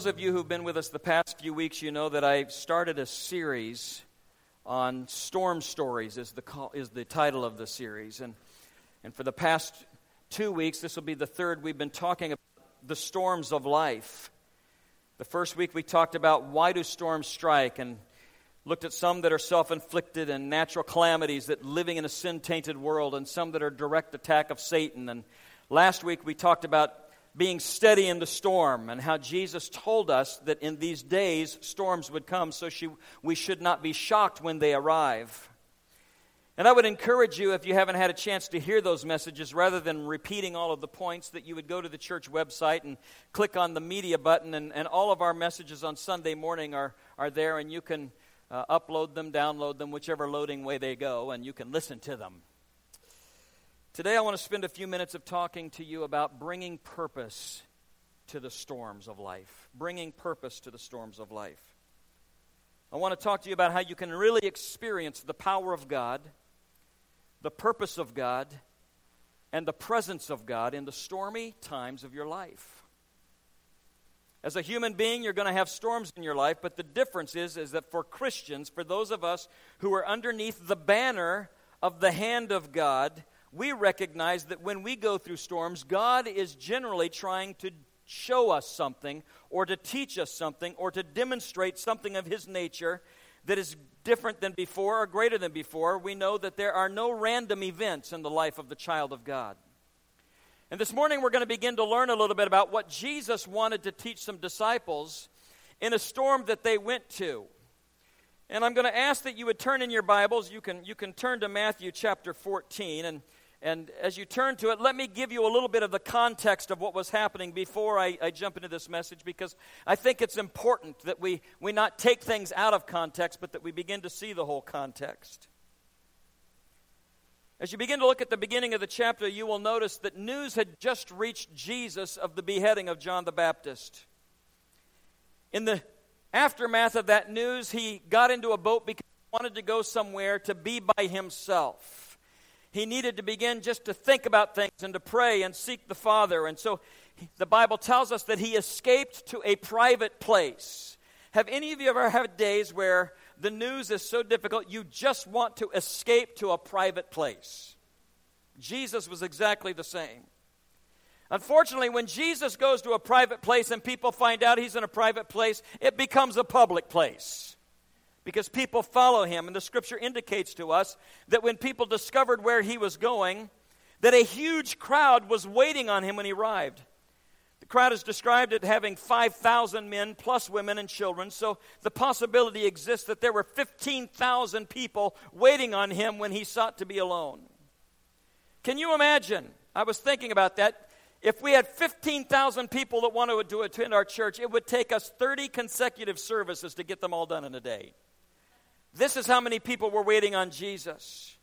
Those of you who've been with us the past few weeks, you know that I've started a series on storm stories, is the, call, is the title of the series. And, and for the past two weeks, this will be the third, we've been talking about the storms of life. The first week we talked about why do storms strike and looked at some that are self inflicted and natural calamities that living in a sin tainted world, and some that are direct attack of Satan. And last week we talked about being steady in the storm and how Jesus told us that in these days storms would come, so she, we should not be shocked when they arrive. And I would encourage you, if you haven't had a chance to hear those messages, rather than repeating all of the points, that you would go to the church website and click on the media button, and, and all of our messages on Sunday morning are, are there, and you can uh, upload them, download them, whichever loading way they go, and you can listen to them. Today, I want to spend a few minutes of talking to you about bringing purpose to the storms of life. Bringing purpose to the storms of life. I want to talk to you about how you can really experience the power of God, the purpose of God, and the presence of God in the stormy times of your life. As a human being, you're going to have storms in your life, but the difference is, is that for Christians, for those of us who are underneath the banner of the hand of God, we recognize that when we go through storms, God is generally trying to show us something, or to teach us something, or to demonstrate something of His nature that is different than before or greater than before. We know that there are no random events in the life of the child of God. And this morning we're going to begin to learn a little bit about what Jesus wanted to teach some disciples in a storm that they went to. And I'm going to ask that you would turn in your Bibles. You can, you can turn to Matthew chapter 14. And, and as you turn to it, let me give you a little bit of the context of what was happening before I, I jump into this message because I think it's important that we, we not take things out of context, but that we begin to see the whole context. As you begin to look at the beginning of the chapter, you will notice that news had just reached Jesus of the beheading of John the Baptist. In the aftermath of that news, he got into a boat because he wanted to go somewhere to be by himself. He needed to begin just to think about things and to pray and seek the Father. And so the Bible tells us that he escaped to a private place. Have any of you ever had days where the news is so difficult, you just want to escape to a private place. Jesus was exactly the same. Unfortunately, when Jesus goes to a private place and people find out he's in a private place, it becomes a public place because people follow him. And the scripture indicates to us that when people discovered where he was going, that a huge crowd was waiting on him when he arrived The crowd is described as having 5,000 men plus women and children, so the possibility exists that there were 15,000 people waiting on him when he sought to be alone. Can you imagine? I was thinking about that. If we had 15,000 people that wanted to attend our church, it would take us 30 consecutive services to get them all done in a day. This is how many people were waiting on Jesus.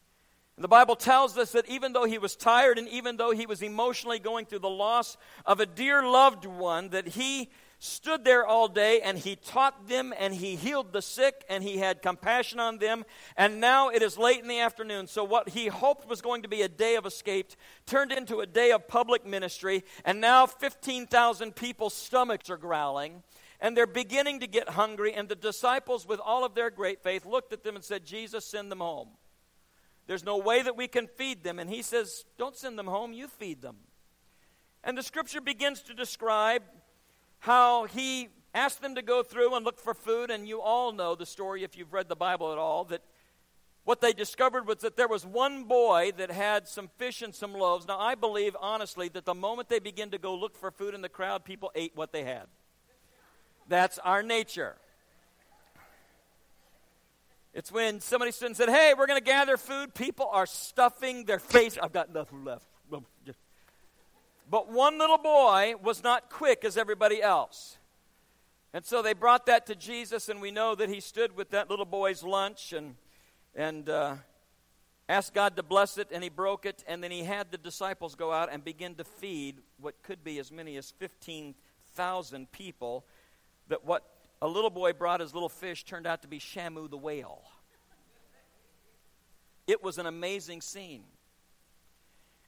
And the Bible tells us that even though he was tired and even though he was emotionally going through the loss of a dear loved one, that he stood there all day and he taught them and he healed the sick and he had compassion on them. And now it is late in the afternoon. So, what he hoped was going to be a day of escape turned into a day of public ministry. And now 15,000 people's stomachs are growling and they're beginning to get hungry. And the disciples, with all of their great faith, looked at them and said, Jesus, send them home. There's no way that we can feed them. And he says, Don't send them home, you feed them. And the scripture begins to describe how he asked them to go through and look for food. And you all know the story if you've read the Bible at all that what they discovered was that there was one boy that had some fish and some loaves. Now, I believe, honestly, that the moment they begin to go look for food in the crowd, people ate what they had. That's our nature. It's when somebody stood and said, Hey, we're going to gather food. People are stuffing their face. I've got nothing left. But one little boy was not quick as everybody else. And so they brought that to Jesus, and we know that he stood with that little boy's lunch and, and uh, asked God to bless it, and he broke it, and then he had the disciples go out and begin to feed what could be as many as 15,000 people. That what a little boy brought his little fish, turned out to be Shamu the whale. It was an amazing scene.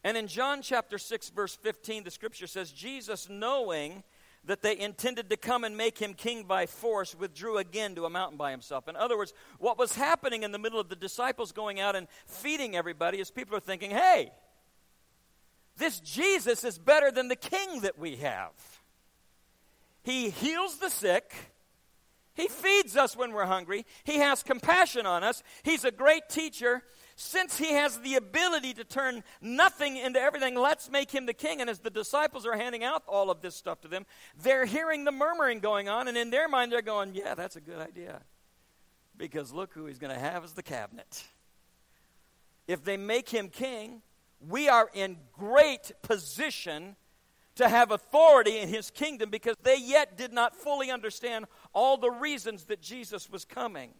And in John chapter 6, verse 15, the scripture says, Jesus, knowing that they intended to come and make him king by force withdrew again to a mountain by himself. In other words, what was happening in the middle of the disciples going out and feeding everybody is people are thinking, hey, this Jesus is better than the king that we have. He heals the sick. He feeds us when we're hungry. He has compassion on us. He's a great teacher. Since he has the ability to turn nothing into everything, let's make him the king. And as the disciples are handing out all of this stuff to them, they're hearing the murmuring going on, and in their mind, they're going, Yeah, that's a good idea. Because look who he's going to have as the cabinet. If they make him king, we are in great position to have authority in his kingdom because they yet did not fully understand all the reasons that Jesus was coming.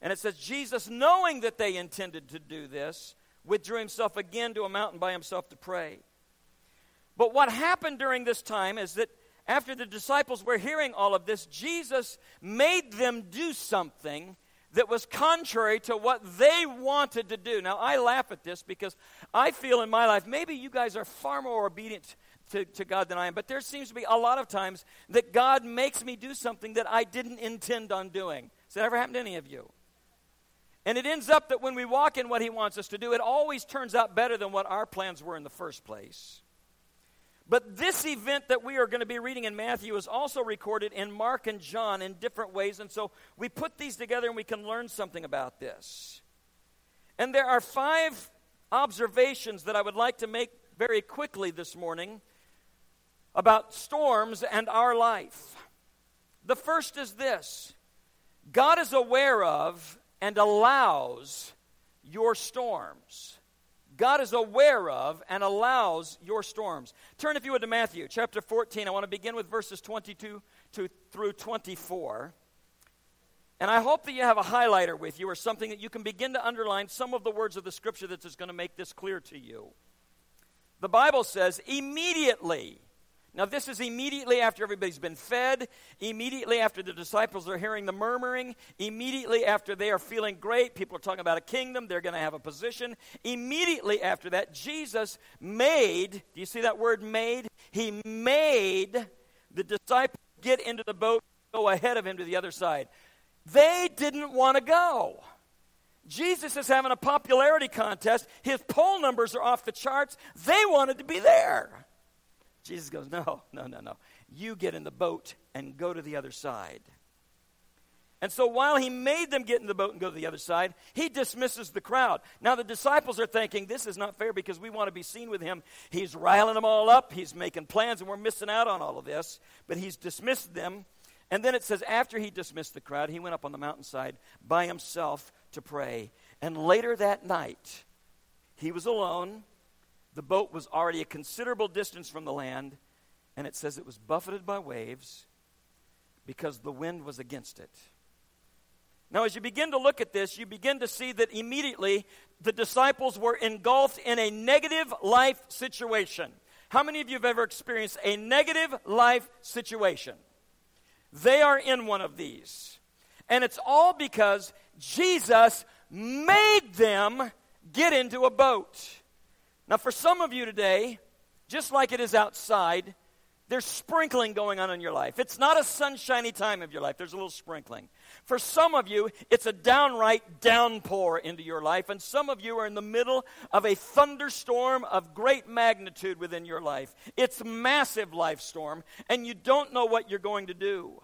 And it says, Jesus, knowing that they intended to do this, withdrew himself again to a mountain by himself to pray. But what happened during this time is that after the disciples were hearing all of this, Jesus made them do something that was contrary to what they wanted to do. Now, I laugh at this because I feel in my life, maybe you guys are far more obedient to, to God than I am, but there seems to be a lot of times that God makes me do something that I didn't intend on doing. Has that ever happened to any of you? And it ends up that when we walk in what He wants us to do, it always turns out better than what our plans were in the first place. But this event that we are going to be reading in Matthew is also recorded in Mark and John in different ways. And so we put these together and we can learn something about this. And there are five observations that I would like to make very quickly this morning about storms and our life. The first is this God is aware of and allows your storms. God is aware of and allows your storms. Turn, if you would, to Matthew chapter 14. I want to begin with verses 22 to, through 24. And I hope that you have a highlighter with you or something that you can begin to underline some of the words of the scripture that is going to make this clear to you. The Bible says, immediately now, this is immediately after everybody's been fed, immediately after the disciples are hearing the murmuring, immediately after they are feeling great. People are talking about a kingdom, they're going to have a position. Immediately after that, Jesus made, do you see that word made? He made the disciples get into the boat, go ahead of him to the other side. They didn't want to go. Jesus is having a popularity contest. His poll numbers are off the charts. They wanted to be there. Jesus goes, No, no, no, no. You get in the boat and go to the other side. And so while he made them get in the boat and go to the other side, he dismisses the crowd. Now the disciples are thinking, this is not fair because we want to be seen with him. He's riling them all up, he's making plans, and we're missing out on all of this. But he's dismissed them. And then it says, after he dismissed the crowd, he went up on the mountainside by himself to pray. And later that night, he was alone the boat was already a considerable distance from the land, and it says it was buffeted by waves because the wind was against it. Now, as you begin to look at this, you begin to see that immediately the disciples were engulfed in a negative life situation. How many of you have ever experienced a negative life situation? They are in one of these. And it's all because Jesus made them get into a boat. Now, for some of you today, just like it is outside, there's sprinkling going on in your life. It's not a sunshiny time of your life, there's a little sprinkling. For some of you, it's a downright downpour into your life, and some of you are in the middle of a thunderstorm of great magnitude within your life. It's massive life storm, and you don't know what you're going to do.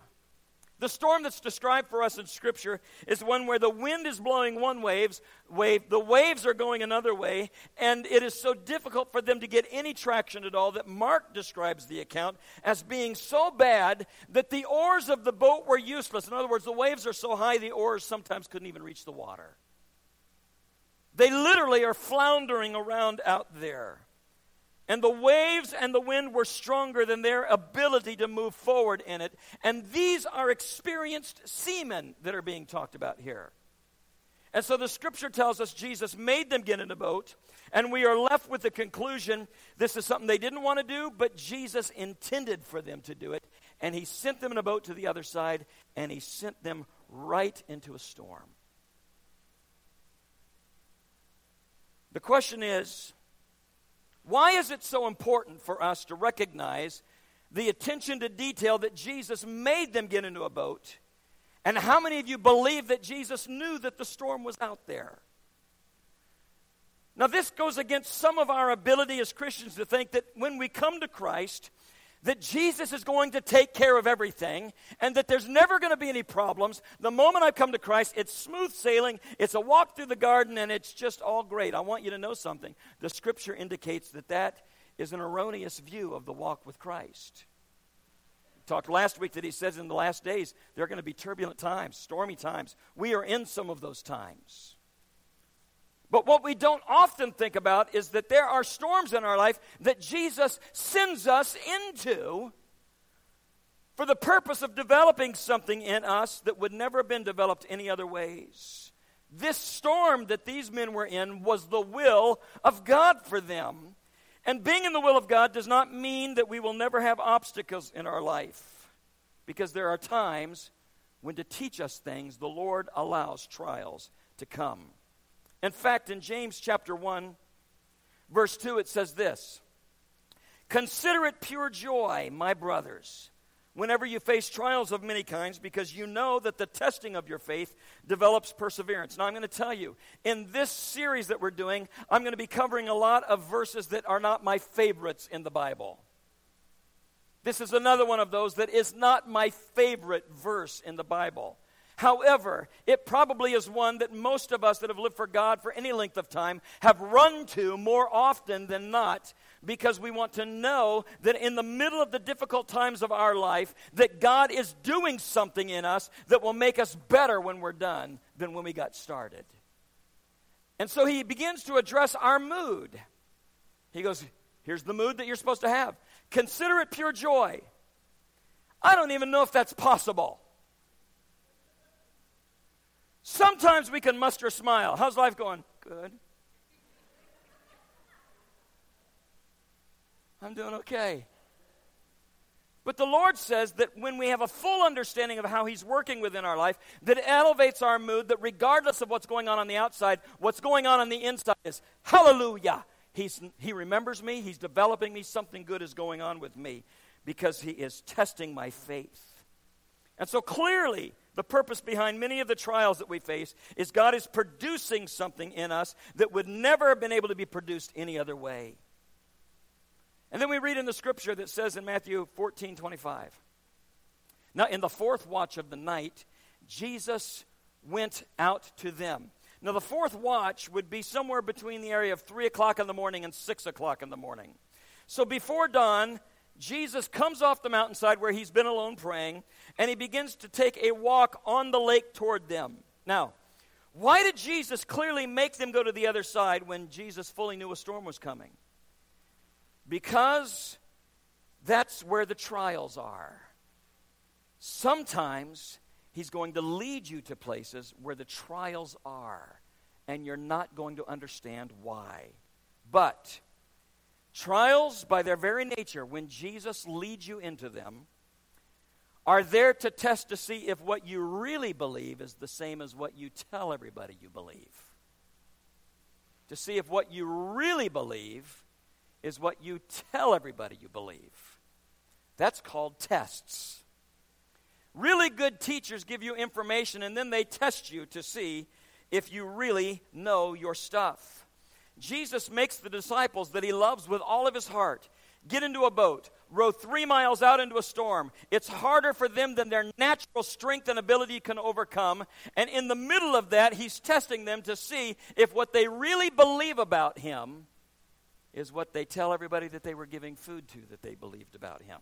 The storm that's described for us in Scripture is one where the wind is blowing one waves, wave, the waves are going another way, and it is so difficult for them to get any traction at all that Mark describes the account as being so bad that the oars of the boat were useless. In other words, the waves are so high the oars sometimes couldn't even reach the water. They literally are floundering around out there. And the waves and the wind were stronger than their ability to move forward in it. And these are experienced seamen that are being talked about here. And so the scripture tells us Jesus made them get in a boat, and we are left with the conclusion this is something they didn't want to do, but Jesus intended for them to do it. And he sent them in a boat to the other side, and he sent them right into a storm. The question is why is it so important for us to recognize the attention to detail that Jesus made them get into a boat? And how many of you believe that Jesus knew that the storm was out there? Now, this goes against some of our ability as Christians to think that when we come to Christ, that Jesus is going to take care of everything and that there's never going to be any problems. The moment I come to Christ, it's smooth sailing, it's a walk through the garden, and it's just all great. I want you to know something. The scripture indicates that that is an erroneous view of the walk with Christ. Talked last week that he says in the last days there are going to be turbulent times, stormy times. We are in some of those times. But what we don't often think about is that there are storms in our life that Jesus sends us into for the purpose of developing something in us that would never have been developed any other ways. This storm that these men were in was the will of God for them. And being in the will of God does not mean that we will never have obstacles in our life, because there are times when to teach us things, the Lord allows trials to come. In fact, in James chapter 1, verse 2, it says this Consider it pure joy, my brothers, whenever you face trials of many kinds, because you know that the testing of your faith develops perseverance. Now, I'm going to tell you, in this series that we're doing, I'm going to be covering a lot of verses that are not my favorites in the Bible. This is another one of those that is not my favorite verse in the Bible. However, it probably is one that most of us that have lived for God for any length of time have run to more often than not because we want to know that in the middle of the difficult times of our life that God is doing something in us that will make us better when we're done than when we got started. And so he begins to address our mood. He goes, Here's the mood that you're supposed to have. Consider it pure joy. I don't even know if that's possible. Sometimes we can muster a smile. How's life going? Good. I'm doing okay. But the Lord says that when we have a full understanding of how He's working within our life, that elevates our mood, that regardless of what's going on on the outside, what's going on on the inside is hallelujah. He's, he remembers me, He's developing me, something good is going on with me because He is testing my faith. And so clearly, the purpose behind many of the trials that we face is God is producing something in us that would never have been able to be produced any other way. And then we read in the scripture that says in Matthew 14 25. Now, in the fourth watch of the night, Jesus went out to them. Now, the fourth watch would be somewhere between the area of 3 o'clock in the morning and 6 o'clock in the morning. So, before dawn, Jesus comes off the mountainside where he's been alone praying, and he begins to take a walk on the lake toward them. Now, why did Jesus clearly make them go to the other side when Jesus fully knew a storm was coming? Because that's where the trials are. Sometimes he's going to lead you to places where the trials are, and you're not going to understand why. But trials, by their very nature, when Jesus leads you into them, are there to test to see if what you really believe is the same as what you tell everybody you believe. To see if what you really believe is what you tell everybody you believe. That's called tests. Really good teachers give you information and then they test you to see if you really know your stuff. Jesus makes the disciples that he loves with all of his heart get into a boat, row three miles out into a storm. It's harder for them than their natural strength and ability can overcome. And in the middle of that, he's testing them to see if what they really believe about him is what they tell everybody that they were giving food to that they believed about him.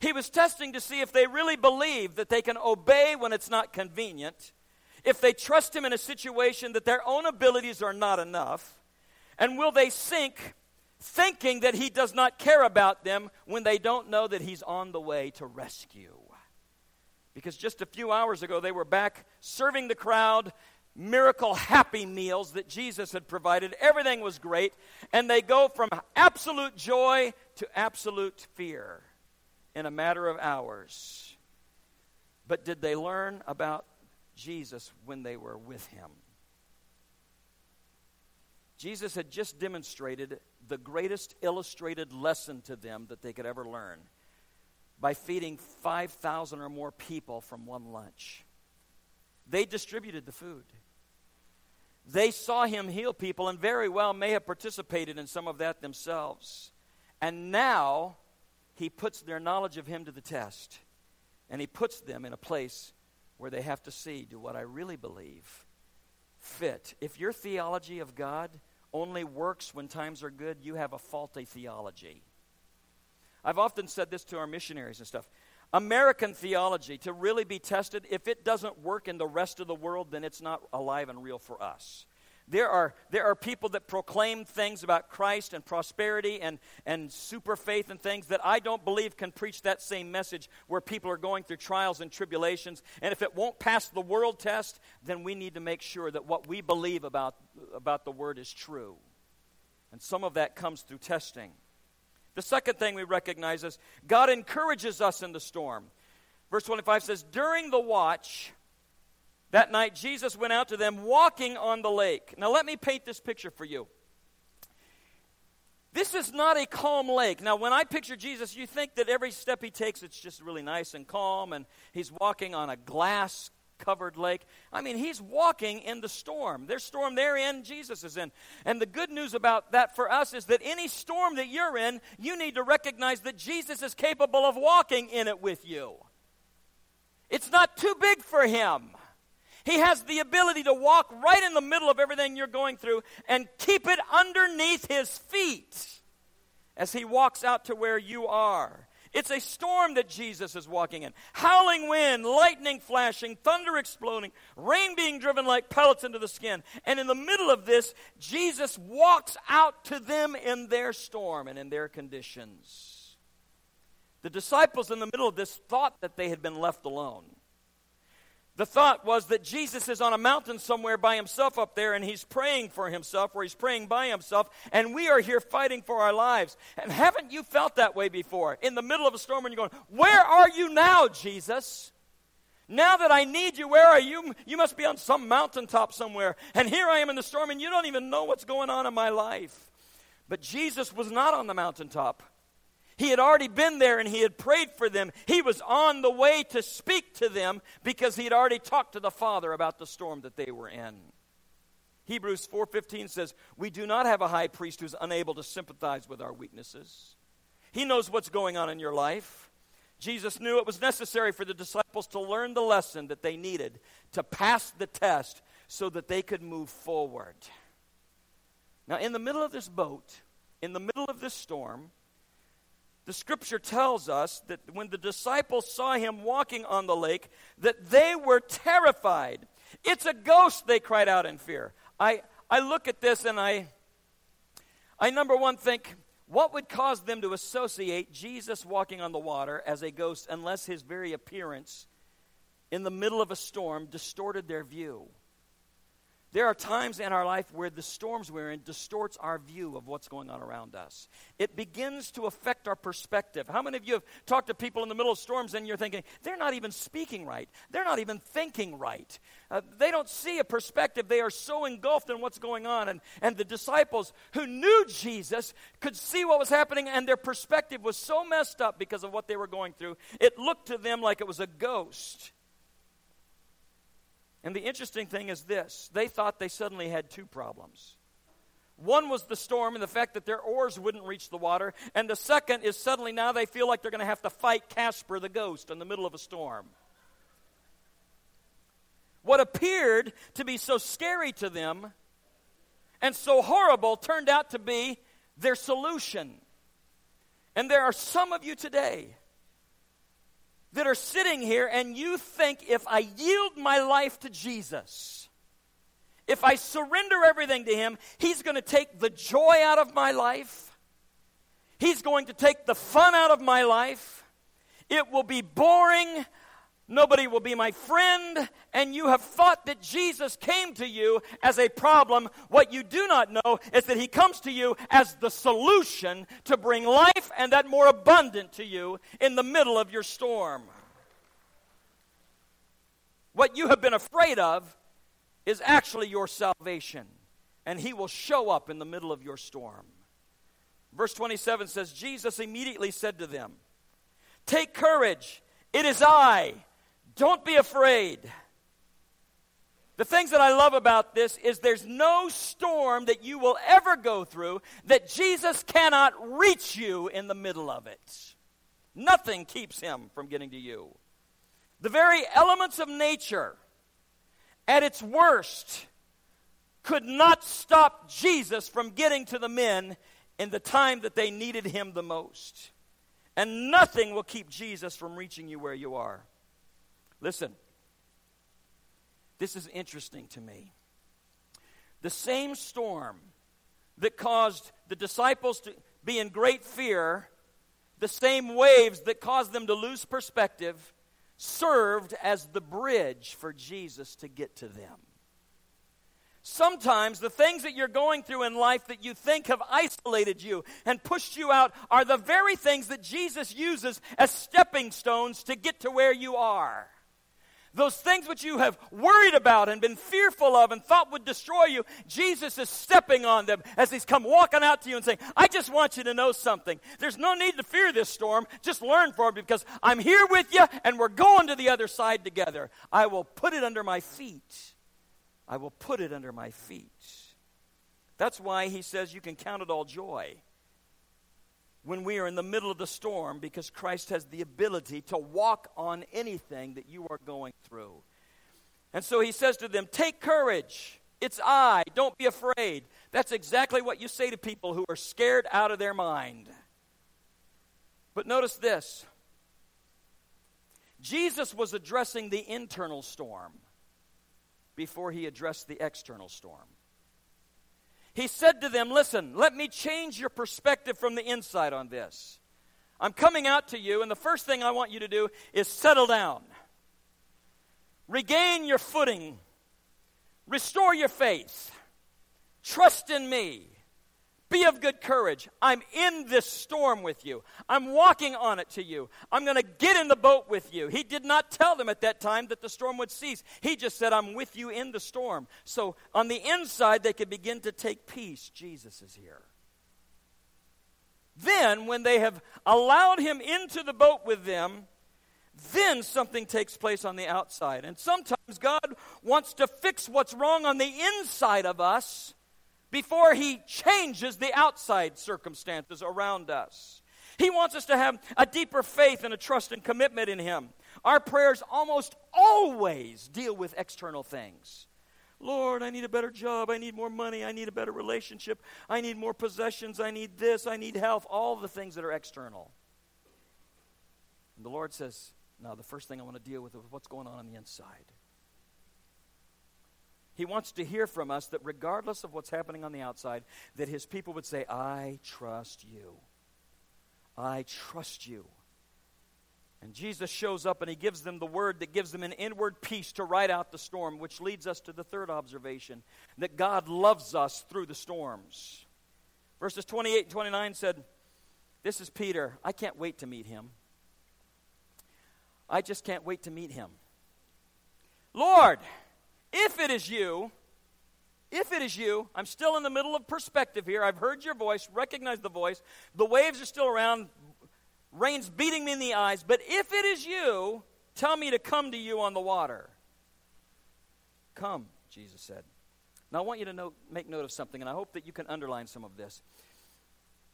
He was testing to see if they really believe that they can obey when it's not convenient, if they trust him in a situation that their own abilities are not enough, and will they sink thinking that he does not care about them when they don't know that he's on the way to rescue. Because just a few hours ago, they were back serving the crowd miracle happy meals that Jesus had provided. Everything was great. And they go from absolute joy to absolute fear in a matter of hours. But did they learn about Jesus when they were with him? Jesus had just demonstrated the greatest illustrated lesson to them that they could ever learn by feeding 5,000 or more people from one lunch. They distributed the food. They saw him heal people and very well may have participated in some of that themselves. And now he puts their knowledge of him to the test. And he puts them in a place where they have to see do what I really believe fit. If your theology of God only works when times are good, you have a faulty theology. I've often said this to our missionaries and stuff. American theology, to really be tested, if it doesn't work in the rest of the world, then it's not alive and real for us. There are, there are people that proclaim things about Christ and prosperity and, and super faith and things that I don't believe can preach that same message where people are going through trials and tribulations. And if it won't pass the world test, then we need to make sure that what we believe about, about the Word is true. And some of that comes through testing. The second thing we recognize is God encourages us in the storm. Verse 25 says, During the watch, that night Jesus went out to them walking on the lake. Now, let me paint this picture for you. This is not a calm lake. Now, when I picture Jesus, you think that every step he takes, it's just really nice and calm, and he's walking on a glass covered lake. I mean, he's walking in the storm. There's storm they're in, Jesus is in. And the good news about that for us is that any storm that you're in, you need to recognize that Jesus is capable of walking in it with you. It's not too big for him. He has the ability to walk right in the middle of everything you're going through and keep it underneath his feet as he walks out to where you are. It's a storm that Jesus is walking in. Howling wind, lightning flashing, thunder exploding, rain being driven like pellets into the skin. And in the middle of this, Jesus walks out to them in their storm and in their conditions. The disciples in the middle of this thought that they had been left alone. The thought was that Jesus is on a mountain somewhere by himself up there and he's praying for himself or he's praying by himself, and we are here fighting for our lives. And haven't you felt that way before? In the middle of a storm and you're going, Where are you now, Jesus? Now that I need you, where are you? You must be on some mountaintop somewhere. And here I am in the storm, and you don't even know what's going on in my life. But Jesus was not on the mountaintop. He had already been there and he had prayed for them. He was on the way to speak to them because he had already talked to the Father about the storm that they were in. Hebrews 4:15 says, "We do not have a high priest who's unable to sympathize with our weaknesses. He knows what's going on in your life." Jesus knew it was necessary for the disciples to learn the lesson that they needed to pass the test so that they could move forward. Now, in the middle of this boat, in the middle of this storm, the scripture tells us that when the disciples saw him walking on the lake that they were terrified. It's a ghost they cried out in fear. I i look at this and i i number one think what would cause them to associate jesus walking on the water as a ghost unless his very appearance in the middle of a storm distorted their view there are times in our life where the storms we're in distorts our view of what's going on around us. It begins to affect our perspective. How many of you have talked to people in the middle of storms and you're thinking, they're not even speaking right? They're not even thinking right. Uh, they don't see a perspective. They are so engulfed in what's going on. And, and the disciples who knew Jesus could see what was happening, and their perspective was so messed up because of what they were going through. It looked to them like it was a ghost. And the interesting thing is this they thought they suddenly had two problems. One was the storm and the fact that their oars wouldn't reach the water. And the second is suddenly now they feel like they're going to have to fight Casper the ghost in the middle of a storm. What appeared to be so scary to them and so horrible turned out to be their solution. And there are some of you today that are sitting here and you think if I yield my life to Jesus, if I surrender everything to Him, He's going to take the joy out of my life, He's going to take the fun out of my life. It will be boring. Nobody will be my friend, and you have thought that Jesus came to you as a problem. What you do not know is that he comes to you as the solution to bring life and that more abundant to you in the middle of your storm. What you have been afraid of is actually your salvation, and he will show up in the middle of your storm. Verse 27 says, Jesus immediately said to them, Take courage, it is I. Don't be afraid. The things that I love about this is there's no storm that you will ever go through that Jesus cannot reach you in the middle of it. Nothing keeps him from getting to you. The very elements of nature, at its worst, could not stop Jesus from getting to the men in the time that they needed him the most. And nothing will keep Jesus from reaching you where you are. Listen, this is interesting to me. The same storm that caused the disciples to be in great fear, the same waves that caused them to lose perspective, served as the bridge for Jesus to get to them. Sometimes the things that you're going through in life that you think have isolated you and pushed you out are the very things that Jesus uses as stepping stones to get to where you are. Those things which you have worried about and been fearful of and thought would destroy you, Jesus is stepping on them as He's come walking out to you and saying, I just want you to know something. There's no need to fear this storm. Just learn from it because I'm here with you and we're going to the other side together. I will put it under my feet. I will put it under my feet. That's why He says you can count it all joy when we are in the middle of the storm because Christ has the ability to walk on anything that you are going through. And so he says to them, Take courage. It's I. Don't be afraid. That's exactly what you say to people who are scared out of their mind. But notice this Jesus was addressing the internal storm before he addressed the external storm. He said to them, Listen, let me change your perspective from the inside on this. I'm coming out to you, and the first thing I want you to do is settle down, regain your footing, restore your faith, trust in me. Be of good courage. I'm in this storm with you. I'm walking on it to you. I'm going to get in the boat with you. He did not tell them at that time that the storm would cease. He just said, I'm with you in the storm. So on the inside, they could begin to take peace. Jesus is here. Then, when they have allowed him into the boat with them, then something takes place on the outside. And sometimes God wants to fix what's wrong on the inside of us before He changes the outside circumstances around us. He wants us to have a deeper faith and a trust and commitment in Him. Our prayers almost always deal with external things. Lord, I need a better job. I need more money. I need a better relationship. I need more possessions. I need this. I need health. All the things that are external. And the Lord says, Now, the first thing I want to deal with is what's going on on the inside. He wants to hear from us that regardless of what's happening on the outside, that his people would say, I trust you. I trust you. And Jesus shows up and he gives them the word that gives them an inward peace to ride out the storm, which leads us to the third observation that God loves us through the storms. Verses 28 and 29 said, This is Peter. I can't wait to meet him. I just can't wait to meet him. Lord, if it is you, if it is you, I'm still in the middle of perspective here. I've heard your voice, recognize the voice. The waves are still around, rain's beating me in the eyes. But if it is you, tell me to come to you on the water. Come, Jesus said. Now, I want you to know, make note of something, and I hope that you can underline some of this.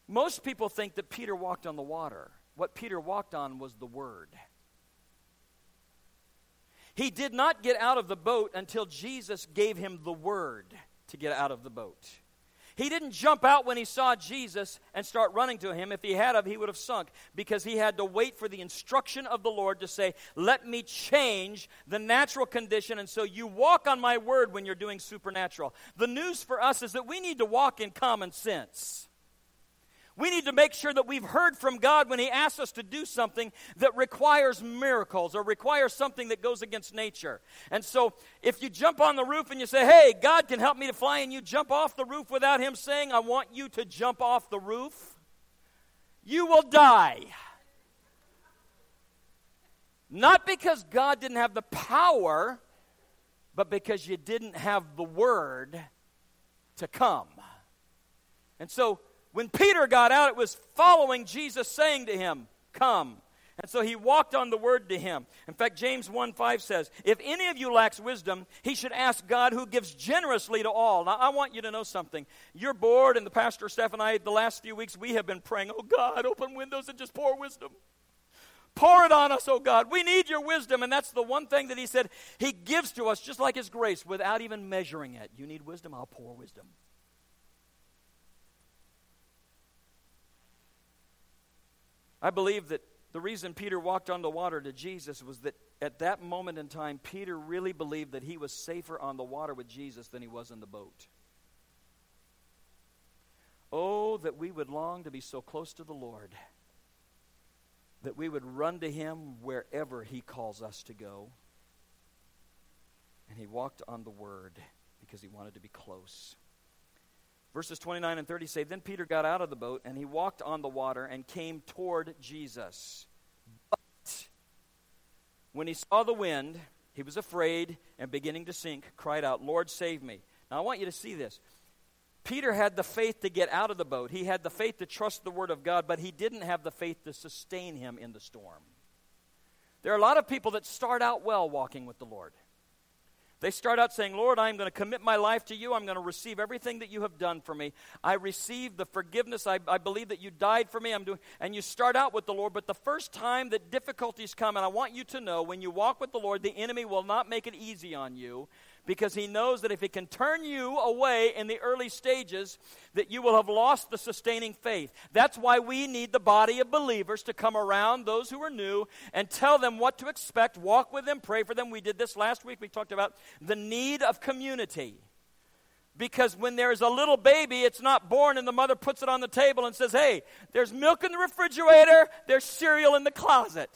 Most people think that Peter walked on the water. What Peter walked on was the Word. He did not get out of the boat until Jesus gave him the word to get out of the boat. He didn't jump out when he saw Jesus and start running to him. If he had, of, he would have sunk because he had to wait for the instruction of the Lord to say, Let me change the natural condition. And so you walk on my word when you're doing supernatural. The news for us is that we need to walk in common sense. We need to make sure that we've heard from God when He asks us to do something that requires miracles or requires something that goes against nature. And so, if you jump on the roof and you say, Hey, God can help me to fly, and you jump off the roof without Him saying, I want you to jump off the roof, you will die. Not because God didn't have the power, but because you didn't have the word to come. And so, when Peter got out, it was following Jesus saying to him, Come. And so he walked on the word to him. In fact, James 1 5 says, If any of you lacks wisdom, he should ask God who gives generously to all. Now, I want you to know something. You're bored, and the pastor Steph and I, the last few weeks, we have been praying, Oh God, open windows and just pour wisdom. Pour it on us, oh God. We need your wisdom. And that's the one thing that he said he gives to us, just like his grace, without even measuring it. You need wisdom? I'll pour wisdom. I believe that the reason Peter walked on the water to Jesus was that at that moment in time, Peter really believed that he was safer on the water with Jesus than he was in the boat. Oh, that we would long to be so close to the Lord, that we would run to him wherever he calls us to go. And he walked on the word because he wanted to be close. Verses 29 and 30 say Then Peter got out of the boat, and he walked on the water and came toward Jesus. But when he saw the wind, he was afraid and beginning to sink, cried out, Lord, save me. Now I want you to see this. Peter had the faith to get out of the boat, he had the faith to trust the word of God, but he didn't have the faith to sustain him in the storm. There are a lot of people that start out well walking with the Lord. They start out saying, Lord, I'm going to commit my life to you. I'm going to receive everything that you have done for me. I receive the forgiveness. I, I believe that you died for me. I'm doing, and you start out with the Lord. But the first time that difficulties come, and I want you to know, when you walk with the Lord, the enemy will not make it easy on you because he knows that if he can turn you away in the early stages that you will have lost the sustaining faith that's why we need the body of believers to come around those who are new and tell them what to expect walk with them pray for them we did this last week we talked about the need of community because when there's a little baby, it's not born and the mother puts it on the table and says, Hey, there's milk in the refrigerator, there's cereal in the closet.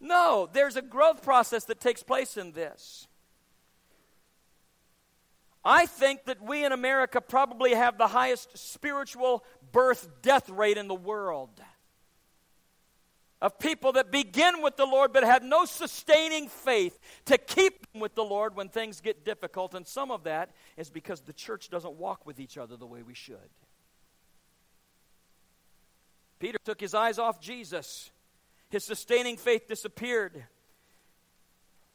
No, there's a growth process that takes place in this. I think that we in America probably have the highest spiritual birth death rate in the world. Of people that begin with the Lord but have no sustaining faith to keep them with the Lord when things get difficult. And some of that is because the church doesn't walk with each other the way we should. Peter took his eyes off Jesus, his sustaining faith disappeared.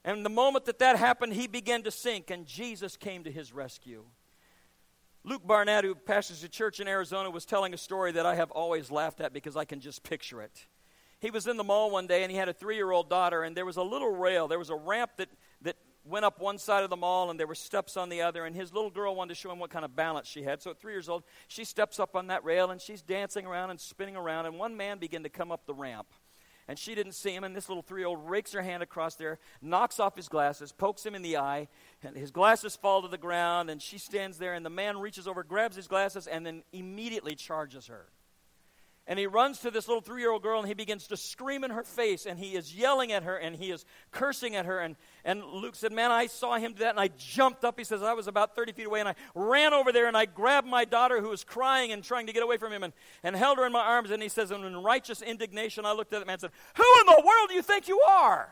And the moment that that happened, he began to sink, and Jesus came to his rescue. Luke Barnett, who pastors a church in Arizona, was telling a story that I have always laughed at because I can just picture it. He was in the mall one day and he had a three year old daughter, and there was a little rail. There was a ramp that, that went up one side of the mall, and there were steps on the other. And his little girl wanted to show him what kind of balance she had. So at three years old, she steps up on that rail and she's dancing around and spinning around. And one man began to come up the ramp and she didn't see him. And this little three year old rakes her hand across there, knocks off his glasses, pokes him in the eye, and his glasses fall to the ground. And she stands there, and the man reaches over, grabs his glasses, and then immediately charges her. And he runs to this little three year old girl and he begins to scream in her face and he is yelling at her and he is cursing at her. And, and Luke said, Man, I saw him do that and I jumped up. He says, I was about 30 feet away and I ran over there and I grabbed my daughter who was crying and trying to get away from him and, and held her in my arms. And he says, And in righteous indignation, I looked at the man and said, Who in the world do you think you are?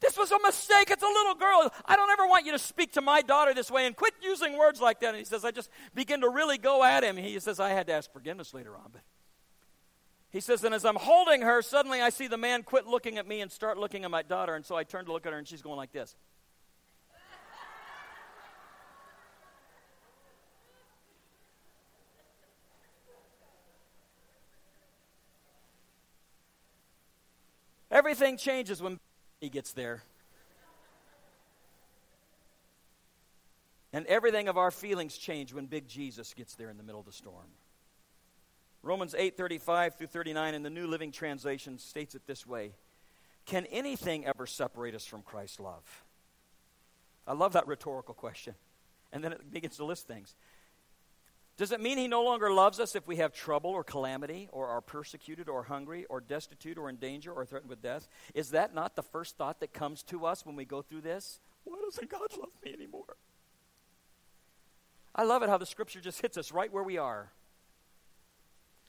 This was a mistake. It's a little girl. I don't ever want you to speak to my daughter this way and quit using words like that. And he says, I just begin to really go at him. He says, I had to ask forgiveness later on, but he says, and as I'm holding her, suddenly I see the man quit looking at me and start looking at my daughter. And so I turn to look at her, and she's going like this. Everything changes when he gets there. And everything of our feelings change when big Jesus gets there in the middle of the storm. Romans 8:35 through 39 in the New Living Translation states it this way. Can anything ever separate us from Christ's love? I love that rhetorical question. And then it begins to list things. Does it mean he no longer loves us if we have trouble or calamity or are persecuted or hungry or destitute or in danger or threatened with death? Is that not the first thought that comes to us when we go through this? Why doesn't God love me anymore? I love it how the scripture just hits us right where we are.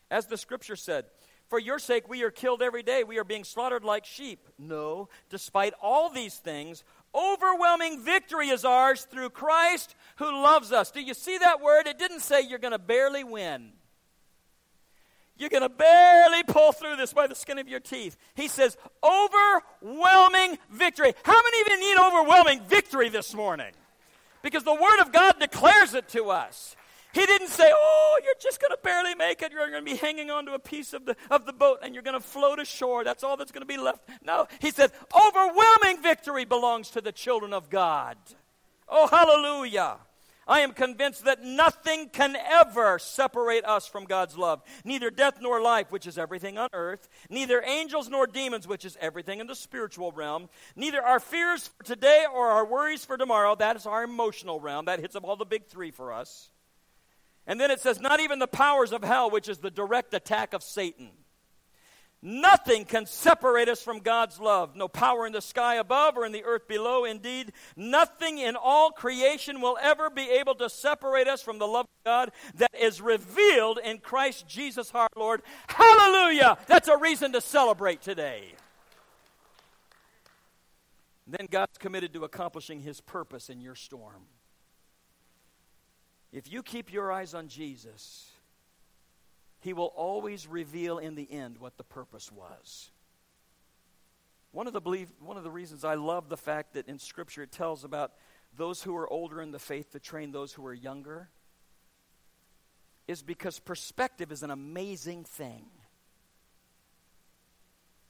As the scripture said, For your sake we are killed every day. We are being slaughtered like sheep. No, despite all these things, overwhelming victory is ours through Christ who loves us. Do you see that word? It didn't say you're going to barely win. You're going to barely pull through this by the skin of your teeth. He says, overwhelming victory. How many of you need overwhelming victory this morning? Because the Word of God declares it to us. He didn't say, Oh, you're just going to barely make it. You're going to be hanging onto a piece of the, of the boat and you're going to float ashore. That's all that's going to be left. No, he said, Overwhelming victory belongs to the children of God. Oh, hallelujah. I am convinced that nothing can ever separate us from God's love. Neither death nor life, which is everything on earth, neither angels nor demons, which is everything in the spiritual realm, neither our fears for today or our worries for tomorrow, that is our emotional realm. That hits up all the big three for us. And then it says, not even the powers of hell, which is the direct attack of Satan. Nothing can separate us from God's love. No power in the sky above or in the earth below. Indeed, nothing in all creation will ever be able to separate us from the love of God that is revealed in Christ Jesus our Lord. Hallelujah! That's a reason to celebrate today. Then God's committed to accomplishing his purpose in your storm. If you keep your eyes on Jesus, he will always reveal in the end what the purpose was. One of the belief, one of the reasons I love the fact that in Scripture it tells about those who are older in the faith to train those who are younger is because perspective is an amazing thing.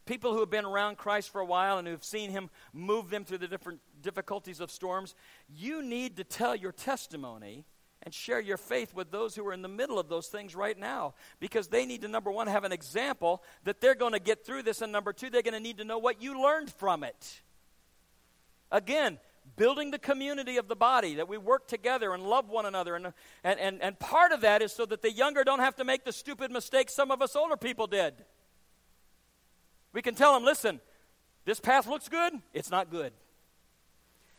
People who have been around Christ for a while and who've seen him move them through the different difficulties of storms, you need to tell your testimony and share your faith with those who are in the middle of those things right now because they need to, number one, have an example that they're going to get through this, and number two, they're going to need to know what you learned from it. Again, building the community of the body, that we work together and love one another. And, and, and, and part of that is so that the younger don't have to make the stupid mistakes some of us older people did. We can tell them, listen, this path looks good, it's not good.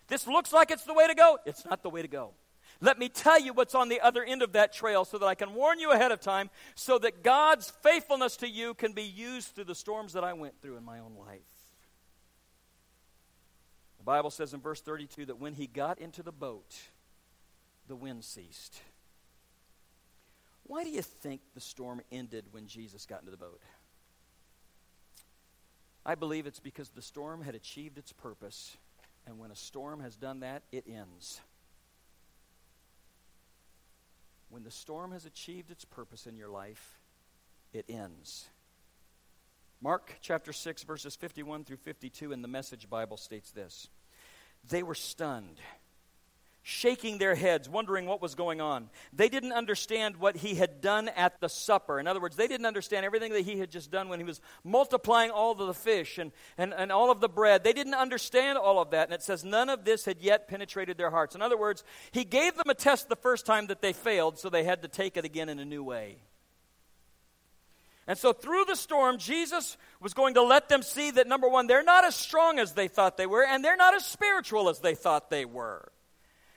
This looks like it's the way to go, it's not the way to go. Let me tell you what's on the other end of that trail so that I can warn you ahead of time so that God's faithfulness to you can be used through the storms that I went through in my own life. The Bible says in verse 32 that when he got into the boat, the wind ceased. Why do you think the storm ended when Jesus got into the boat? I believe it's because the storm had achieved its purpose, and when a storm has done that, it ends. When the storm has achieved its purpose in your life, it ends. Mark chapter 6, verses 51 through 52 in the Message Bible states this They were stunned shaking their heads, wondering what was going on. They didn't understand what he had done at the supper. In other words, they didn't understand everything that he had just done when he was multiplying all of the fish and, and, and all of the bread. They didn't understand all of that. And it says, none of this had yet penetrated their hearts. In other words, he gave them a test the first time that they failed, so they had to take it again in a new way. And so, through the storm, Jesus was going to let them see that number one, they're not as strong as they thought they were, and they're not as spiritual as they thought they were.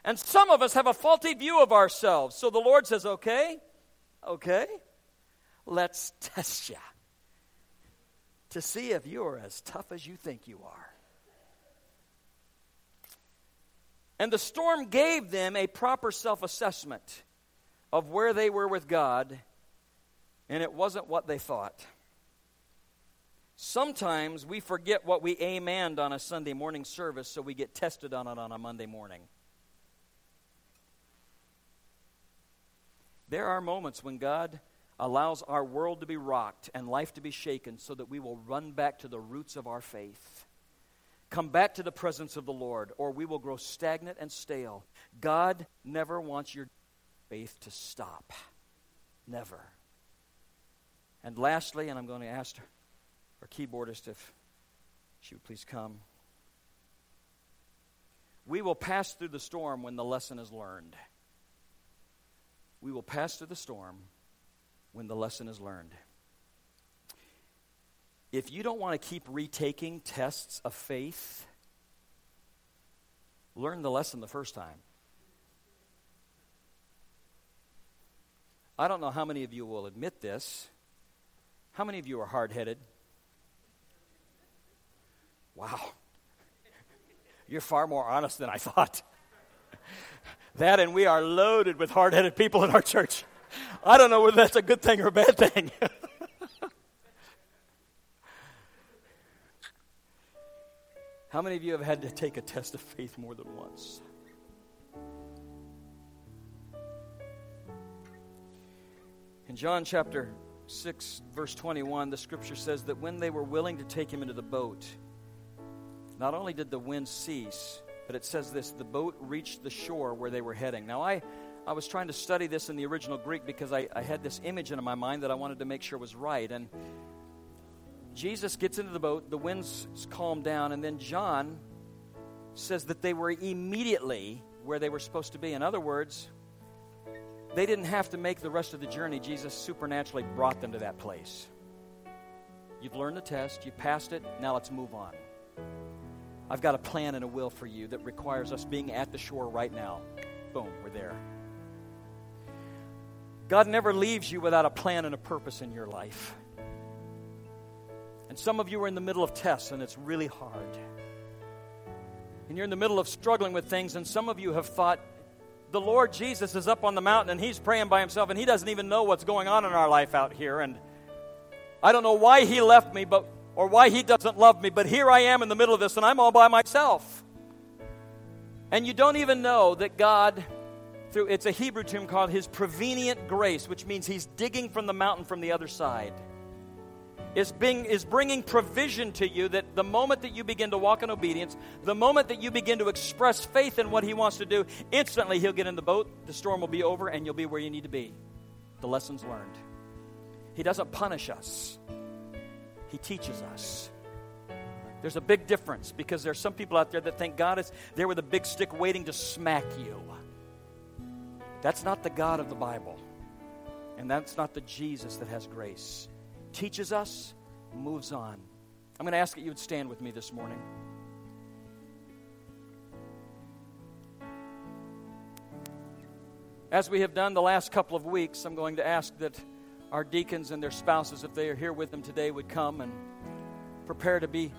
And some of us have a faulty view of ourselves. So the Lord says, okay, okay, let's test you to see if you're as tough as you think you are. And the storm gave them a proper self assessment of where they were with God, and it wasn't what they thought. Sometimes we forget what we amened on a Sunday morning service, so we get tested on it on a Monday morning. There are moments when God allows our world to be rocked and life to be shaken so that we will run back to the roots of our faith. Come back to the presence of the Lord, or we will grow stagnant and stale. God never wants your faith to stop. Never. And lastly, and I'm going to ask our keyboardist if she would please come. We will pass through the storm when the lesson is learned we will pass through the storm when the lesson is learned. If you don't want to keep retaking tests of faith, learn the lesson the first time. I don't know how many of you will admit this. How many of you are hard headed? Wow. You're far more honest than I thought. That and we are loaded with hard headed people in our church. I don't know whether that's a good thing or a bad thing. How many of you have had to take a test of faith more than once? In John chapter 6, verse 21, the scripture says that when they were willing to take him into the boat, not only did the wind cease, but it says this the boat reached the shore where they were heading. Now, I, I was trying to study this in the original Greek because I, I had this image in my mind that I wanted to make sure was right. And Jesus gets into the boat, the winds calm down, and then John says that they were immediately where they were supposed to be. In other words, they didn't have to make the rest of the journey. Jesus supernaturally brought them to that place. You've learned the test, you passed it, now let's move on. I've got a plan and a will for you that requires us being at the shore right now. Boom, we're there. God never leaves you without a plan and a purpose in your life. And some of you are in the middle of tests and it's really hard. And you're in the middle of struggling with things, and some of you have thought, the Lord Jesus is up on the mountain and he's praying by himself, and he doesn't even know what's going on in our life out here. And I don't know why he left me, but or why he doesn't love me, but here I am in the middle of this, and I'm all by myself. And you don't even know that God, through it's a Hebrew term called his prevenient grace, which means he's digging from the mountain from the other side is, being, is bringing provision to you that the moment that you begin to walk in obedience, the moment that you begin to express faith in what He wants to do, instantly He'll get in the boat, the storm will be over, and you'll be where you need to be. The lessons learned. He doesn't punish us, He teaches us. There's a big difference because there's some people out there that think God is there with a big stick waiting to smack you. That's not the God of the Bible. And that's not the Jesus that has grace teaches us, moves on. I'm going to ask that you would stand with me this morning. As we have done the last couple of weeks, I'm going to ask that our deacons and their spouses, if they are here with them today, would come and prepare to be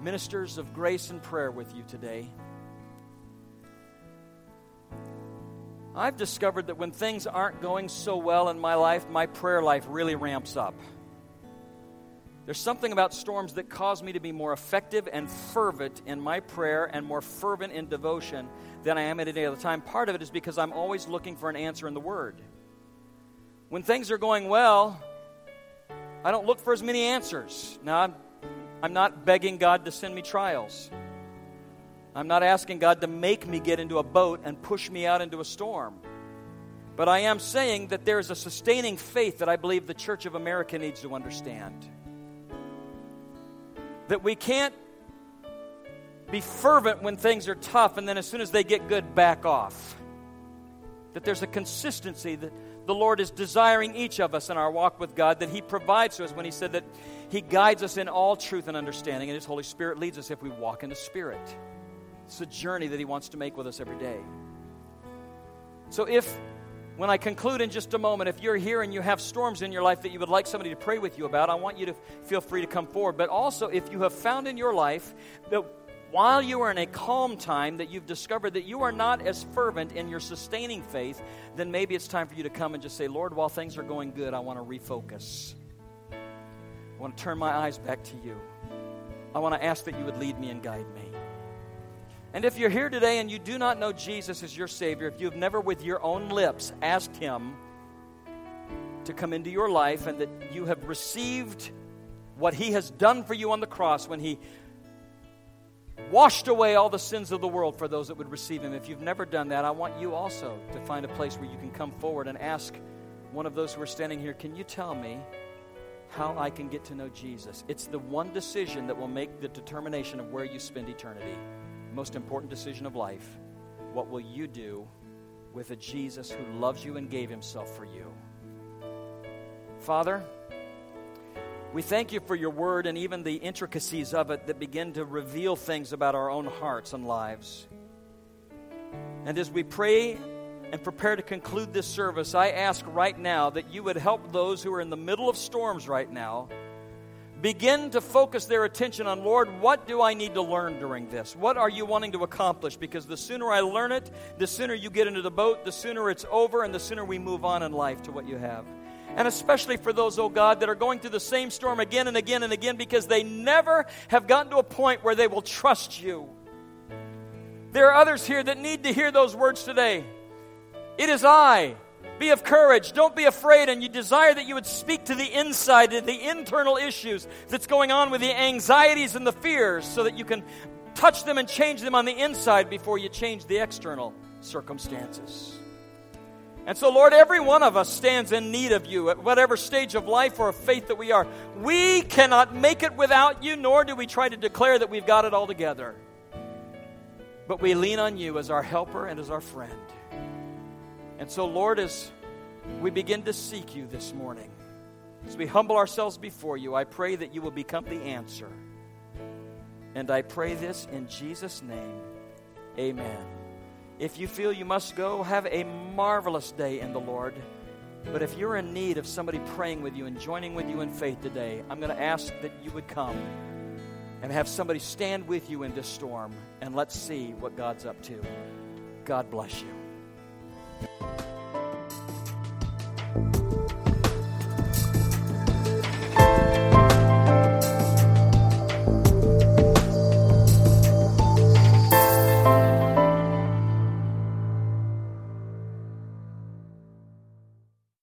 ministers of grace and prayer with you today. I've discovered that when things aren't going so well in my life, my prayer life really ramps up. There's something about storms that cause me to be more effective and fervent in my prayer and more fervent in devotion than I am at any other time. Part of it is because I'm always looking for an answer in the Word. When things are going well, I don't look for as many answers. Now, I'm, I'm not begging God to send me trials. I'm not asking God to make me get into a boat and push me out into a storm. But I am saying that there is a sustaining faith that I believe the Church of America needs to understand. That we can't be fervent when things are tough and then as soon as they get good, back off. That there's a consistency that the Lord is desiring each of us in our walk with God, that He provides to us when He said that He guides us in all truth and understanding, and His Holy Spirit leads us if we walk in the Spirit. It's a journey that He wants to make with us every day. So, if, when I conclude in just a moment, if you're here and you have storms in your life that you would like somebody to pray with you about, I want you to feel free to come forward. But also, if you have found in your life that while you are in a calm time that you've discovered that you are not as fervent in your sustaining faith, then maybe it's time for you to come and just say, Lord, while things are going good, I want to refocus. I want to turn my eyes back to you. I want to ask that you would lead me and guide me. And if you're here today and you do not know Jesus as your Savior, if you've never with your own lips asked Him to come into your life and that you have received what He has done for you on the cross when He washed away all the sins of the world for those that would receive Him, if you've never done that, I want you also to find a place where you can come forward and ask one of those who are standing here, Can you tell me? How I can get to know Jesus. It's the one decision that will make the determination of where you spend eternity most important decision of life. What will you do with a Jesus who loves you and gave himself for you? Father, we thank you for your word and even the intricacies of it that begin to reveal things about our own hearts and lives. And as we pray and prepare to conclude this service, I ask right now that you would help those who are in the middle of storms right now begin to focus their attention on, Lord, what do I need to learn during this? What are you wanting to accomplish? Because the sooner I learn it, the sooner you get into the boat, the sooner it's over, and the sooner we move on in life to what you have. And especially for those, oh God, that are going through the same storm again and again and again because they never have gotten to a point where they will trust you. There are others here that need to hear those words today. It is I. Be of courage. Don't be afraid. And you desire that you would speak to the inside, to the internal issues that's going on with the anxieties and the fears so that you can touch them and change them on the inside before you change the external circumstances. And so, Lord, every one of us stands in need of you at whatever stage of life or of faith that we are. We cannot make it without you, nor do we try to declare that we've got it all together. But we lean on you as our helper and as our friend. And so, Lord, as we begin to seek you this morning, as we humble ourselves before you, I pray that you will become the answer. And I pray this in Jesus' name. Amen. If you feel you must go, have a marvelous day in the Lord. But if you're in need of somebody praying with you and joining with you in faith today, I'm going to ask that you would come and have somebody stand with you in this storm, and let's see what God's up to. God bless you.